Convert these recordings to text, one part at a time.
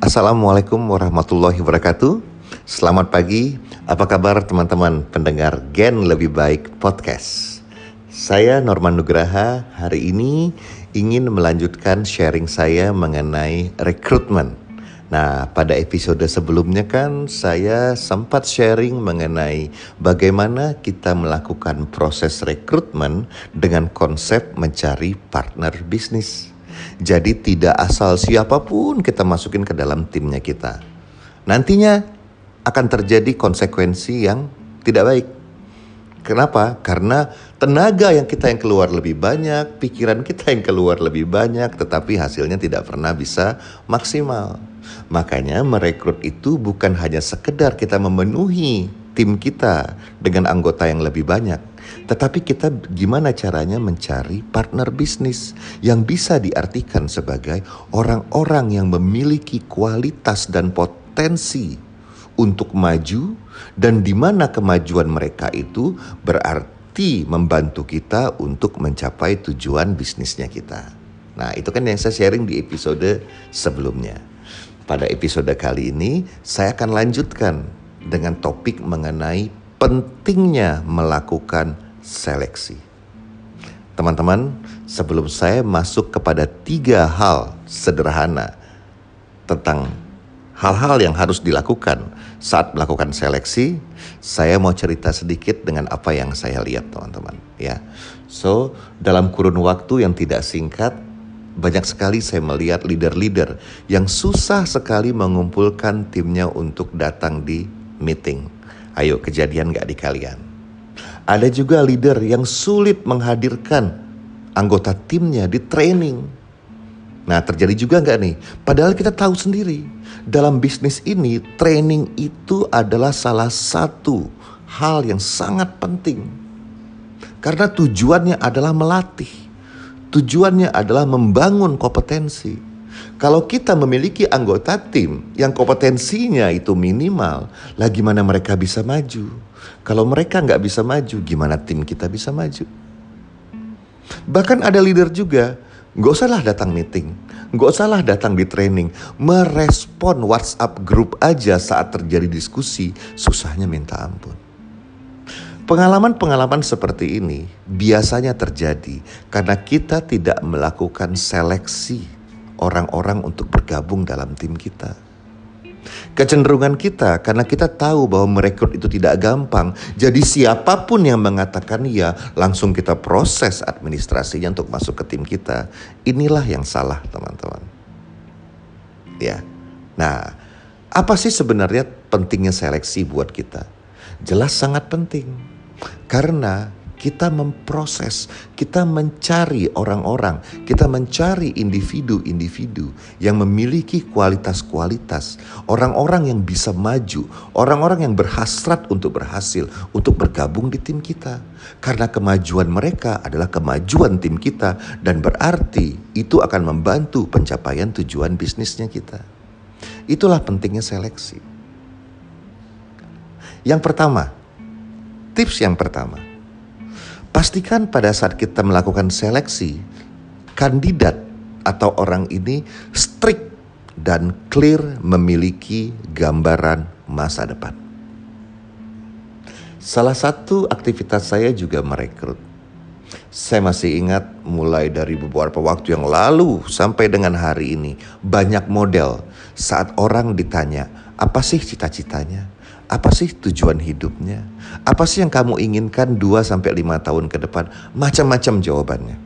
Assalamualaikum warahmatullahi wabarakatuh. Selamat pagi, apa kabar teman-teman pendengar Gen Lebih Baik Podcast. Saya Norman Nugraha, hari ini ingin melanjutkan sharing saya mengenai rekrutmen. Nah, pada episode sebelumnya kan saya sempat sharing mengenai bagaimana kita melakukan proses rekrutmen dengan konsep mencari partner bisnis. Jadi tidak asal siapa pun kita masukin ke dalam timnya kita. Nantinya akan terjadi konsekuensi yang tidak baik. Kenapa? Karena tenaga yang kita yang keluar lebih banyak, pikiran kita yang keluar lebih banyak, tetapi hasilnya tidak pernah bisa maksimal. Makanya merekrut itu bukan hanya sekedar kita memenuhi tim kita dengan anggota yang lebih banyak, tetapi kita gimana caranya mencari partner bisnis yang bisa diartikan sebagai orang-orang yang memiliki kualitas dan potensi untuk maju dan di mana kemajuan mereka itu berarti membantu kita untuk mencapai tujuan bisnisnya kita. Nah, itu kan yang saya sharing di episode sebelumnya. Pada episode kali ini saya akan lanjutkan dengan topik mengenai pentingnya melakukan seleksi. Teman-teman, sebelum saya masuk kepada tiga hal sederhana tentang hal-hal yang harus dilakukan saat melakukan seleksi, saya mau cerita sedikit dengan apa yang saya lihat teman-teman ya. So, dalam kurun waktu yang tidak singkat, banyak sekali saya melihat leader-leader yang susah sekali mengumpulkan timnya untuk datang di meeting. Ayo kejadian gak di kalian? Ada juga leader yang sulit menghadirkan anggota timnya di training. Nah terjadi juga nggak nih? Padahal kita tahu sendiri dalam bisnis ini, training itu adalah salah satu hal yang sangat penting. Karena tujuannya adalah melatih. Tujuannya adalah membangun kompetensi. Kalau kita memiliki anggota tim yang kompetensinya itu minimal, lah gimana mereka bisa maju? Kalau mereka nggak bisa maju, gimana tim kita bisa maju? Bahkan ada leader juga, nggak usahlah datang meeting Gak usahlah datang di training, merespon WhatsApp grup aja saat terjadi diskusi, susahnya minta ampun. Pengalaman-pengalaman seperti ini biasanya terjadi karena kita tidak melakukan seleksi orang-orang untuk bergabung dalam tim kita. Kecenderungan kita karena kita tahu bahwa merekrut itu tidak gampang. Jadi siapa pun yang mengatakan ya langsung kita proses administrasinya untuk masuk ke tim kita. Inilah yang salah teman-teman. Ya. Nah, apa sih sebenarnya pentingnya seleksi buat kita? Jelas sangat penting. Karena kita memproses, kita mencari orang-orang, kita mencari individu-individu yang memiliki kualitas-kualitas, orang-orang yang bisa maju, orang-orang yang berhasrat untuk berhasil, untuk bergabung di tim kita. Karena kemajuan mereka adalah kemajuan tim kita dan berarti itu akan membantu pencapaian tujuan bisnisnya kita. Itulah pentingnya seleksi. Yang pertama, tips yang pertama, Pastikan pada saat kita melakukan seleksi, kandidat atau orang ini strict dan clear memiliki gambaran masa depan. Salah satu aktivitas saya juga merekrut. Saya masih ingat mulai dari beberapa waktu yang lalu sampai dengan hari ini banyak model saat orang ditanya apa sih cita-citanya, apa sih tujuan hidupnya? Apa sih yang kamu inginkan 2 sampai 5 tahun ke depan? Macam-macam jawabannya.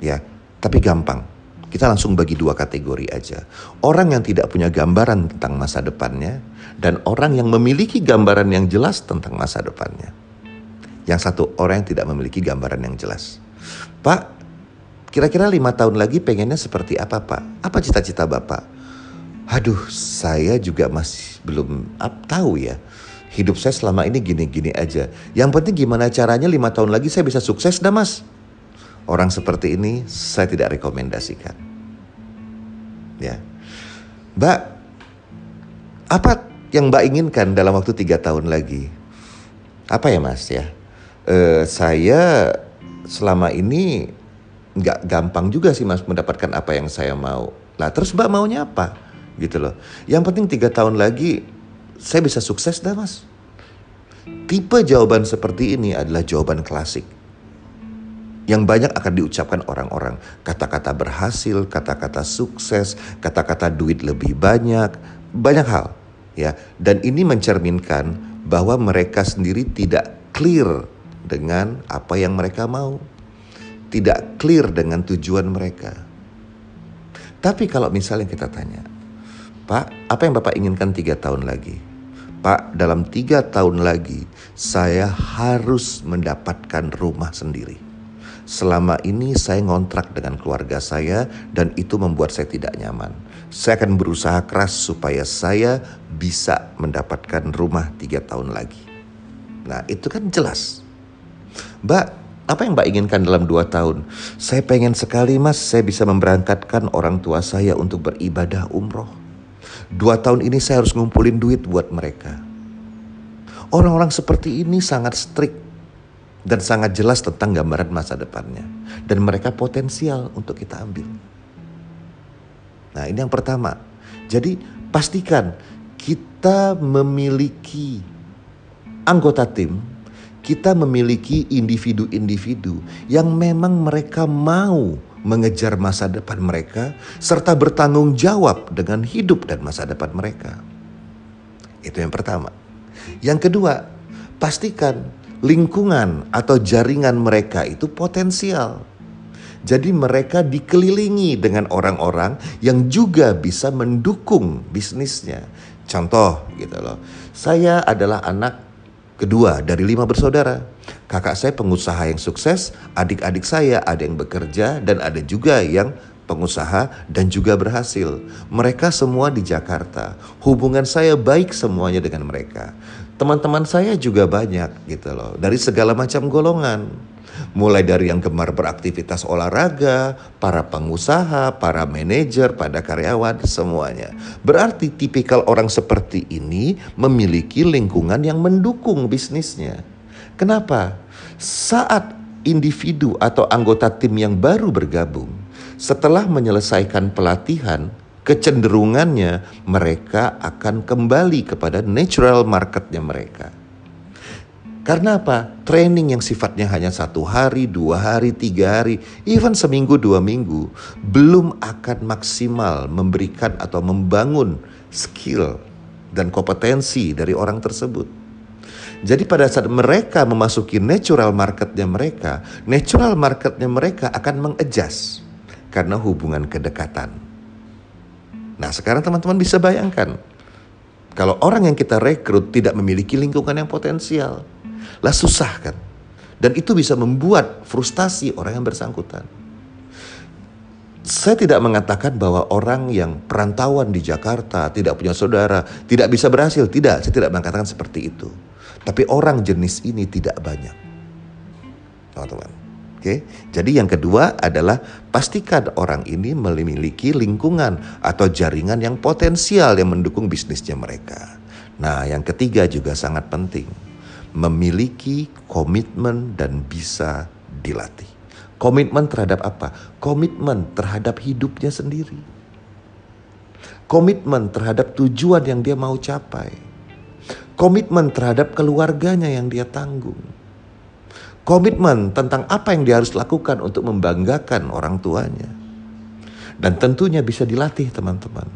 Ya, tapi gampang. Kita langsung bagi dua kategori aja. Orang yang tidak punya gambaran tentang masa depannya dan orang yang memiliki gambaran yang jelas tentang masa depannya. Yang satu orang yang tidak memiliki gambaran yang jelas. Pak, kira-kira lima tahun lagi pengennya seperti apa pak? Apa cita-cita bapak? Aduh, saya juga masih belum up, tahu ya. Hidup saya selama ini gini-gini aja. Yang penting gimana caranya lima tahun lagi saya bisa sukses dah mas. Orang seperti ini saya tidak rekomendasikan. Ya, Mbak, apa yang Mbak inginkan dalam waktu tiga tahun lagi? Apa ya mas ya? Uh, saya selama ini nggak gampang juga sih mas mendapatkan apa yang saya mau. Lah terus Mbak maunya apa? Gitu loh. Yang penting tiga tahun lagi saya bisa sukses dah mas. Tipe jawaban seperti ini adalah jawaban klasik. Yang banyak akan diucapkan orang-orang. Kata-kata berhasil, kata-kata sukses, kata-kata duit lebih banyak, banyak hal. ya. Dan ini mencerminkan bahwa mereka sendiri tidak clear dengan apa yang mereka mau. Tidak clear dengan tujuan mereka. Tapi kalau misalnya kita tanya, Pak, apa yang Bapak inginkan tiga tahun lagi? Pak, dalam tiga tahun lagi saya harus mendapatkan rumah sendiri. Selama ini saya ngontrak dengan keluarga saya dan itu membuat saya tidak nyaman. Saya akan berusaha keras supaya saya bisa mendapatkan rumah tiga tahun lagi. Nah itu kan jelas. Mbak, apa yang Mbak inginkan dalam dua tahun? Saya pengen sekali mas, saya bisa memberangkatkan orang tua saya untuk beribadah umroh. Dua tahun ini saya harus ngumpulin duit buat mereka. Orang-orang seperti ini sangat strict dan sangat jelas tentang gambaran masa depannya. Dan mereka potensial untuk kita ambil. Nah ini yang pertama. Jadi pastikan kita memiliki anggota tim, kita memiliki individu-individu yang memang mereka mau mengejar masa depan mereka, serta bertanggung jawab dengan hidup dan masa depan mereka. Itu yang pertama. Yang kedua, pastikan lingkungan atau jaringan mereka itu potensial. Jadi mereka dikelilingi dengan orang-orang yang juga bisa mendukung bisnisnya. Contoh gitu loh. Saya adalah anak kedua dari lima bersaudara. Kakak saya pengusaha yang sukses, adik-adik saya ada yang bekerja dan ada juga yang pengusaha dan juga berhasil. Mereka semua di Jakarta. Hubungan saya baik semuanya dengan mereka. Teman-teman saya juga banyak gitu loh, dari segala macam golongan. Mulai dari yang gemar beraktivitas olahraga, para pengusaha, para manajer, pada karyawan, semuanya. Berarti tipikal orang seperti ini memiliki lingkungan yang mendukung bisnisnya. Kenapa? Saat individu atau anggota tim yang baru bergabung, setelah menyelesaikan pelatihan, kecenderungannya mereka akan kembali kepada natural marketnya mereka. Karena apa? Training yang sifatnya hanya satu hari, dua hari, tiga hari, even seminggu, dua minggu, belum akan maksimal memberikan atau membangun skill dan kompetensi dari orang tersebut. Jadi pada saat mereka memasuki natural marketnya mereka, natural marketnya mereka akan mengadjust karena hubungan kedekatan. Nah sekarang teman-teman bisa bayangkan, kalau orang yang kita rekrut tidak memiliki lingkungan yang potensial, lah susah kan. Dan itu bisa membuat frustasi orang yang bersangkutan. Saya tidak mengatakan bahwa orang yang perantauan di Jakarta, tidak punya saudara, tidak bisa berhasil. Tidak, saya tidak mengatakan seperti itu. Tapi orang jenis ini tidak banyak. Teman-teman. Oke. Jadi yang kedua adalah pastikan orang ini memiliki lingkungan atau jaringan yang potensial yang mendukung bisnisnya mereka. Nah, yang ketiga juga sangat penting. Memiliki komitmen dan bisa dilatih. Komitmen terhadap apa? Komitmen terhadap hidupnya sendiri. Komitmen terhadap tujuan yang dia mau capai komitmen terhadap keluarganya yang dia tanggung. Komitmen tentang apa yang dia harus lakukan untuk membanggakan orang tuanya. Dan tentunya bisa dilatih teman-teman.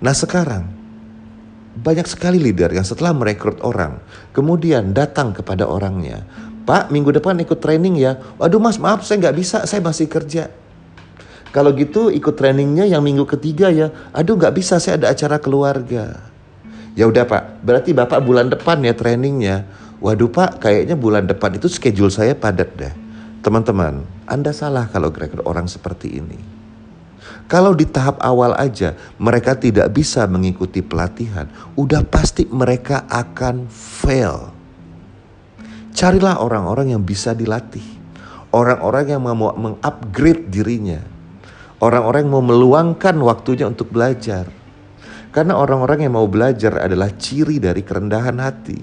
Nah sekarang, banyak sekali leader yang setelah merekrut orang, kemudian datang kepada orangnya. Pak, minggu depan ikut training ya. Waduh mas, maaf saya nggak bisa, saya masih kerja. Kalau gitu ikut trainingnya yang minggu ketiga ya. Aduh nggak bisa, saya ada acara keluarga. Ya udah Pak, berarti Bapak bulan depan ya trainingnya. Waduh Pak, kayaknya bulan depan itu schedule saya padat deh. Teman-teman, Anda salah kalau kira-kira orang seperti ini. Kalau di tahap awal aja mereka tidak bisa mengikuti pelatihan, udah pasti mereka akan fail. Carilah orang-orang yang bisa dilatih. Orang-orang yang mau mengupgrade dirinya. Orang-orang yang mau meluangkan waktunya untuk belajar karena orang-orang yang mau belajar adalah ciri dari kerendahan hati.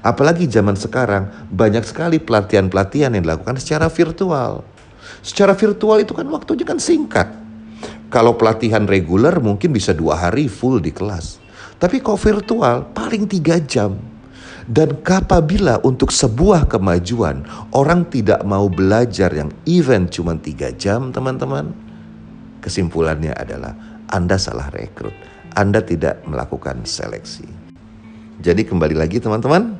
Apalagi zaman sekarang banyak sekali pelatihan-pelatihan yang dilakukan secara virtual. Secara virtual itu kan waktunya kan singkat. Kalau pelatihan reguler mungkin bisa dua hari full di kelas. Tapi kalau virtual paling tiga jam. Dan kapabila untuk sebuah kemajuan orang tidak mau belajar yang event cuma tiga jam teman-teman. Kesimpulannya adalah Anda salah rekrut. Anda tidak melakukan seleksi. Jadi kembali lagi teman-teman.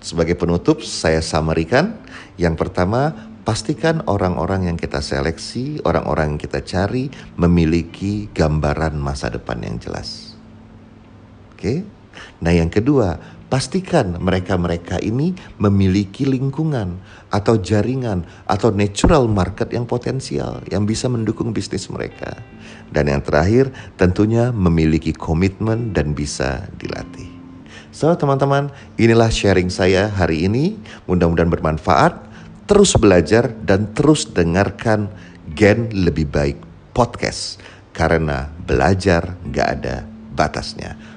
Sebagai penutup saya samarikan. Yang pertama pastikan orang-orang yang kita seleksi, orang-orang yang kita cari memiliki gambaran masa depan yang jelas. Oke. Nah, yang kedua, pastikan mereka-mereka ini memiliki lingkungan atau jaringan atau natural market yang potensial yang bisa mendukung bisnis mereka. Dan yang terakhir, tentunya memiliki komitmen dan bisa dilatih. So, teman-teman, inilah sharing saya hari ini. Mudah-mudahan bermanfaat. Terus belajar dan terus dengarkan Gen Lebih Baik Podcast. Karena belajar gak ada batasnya.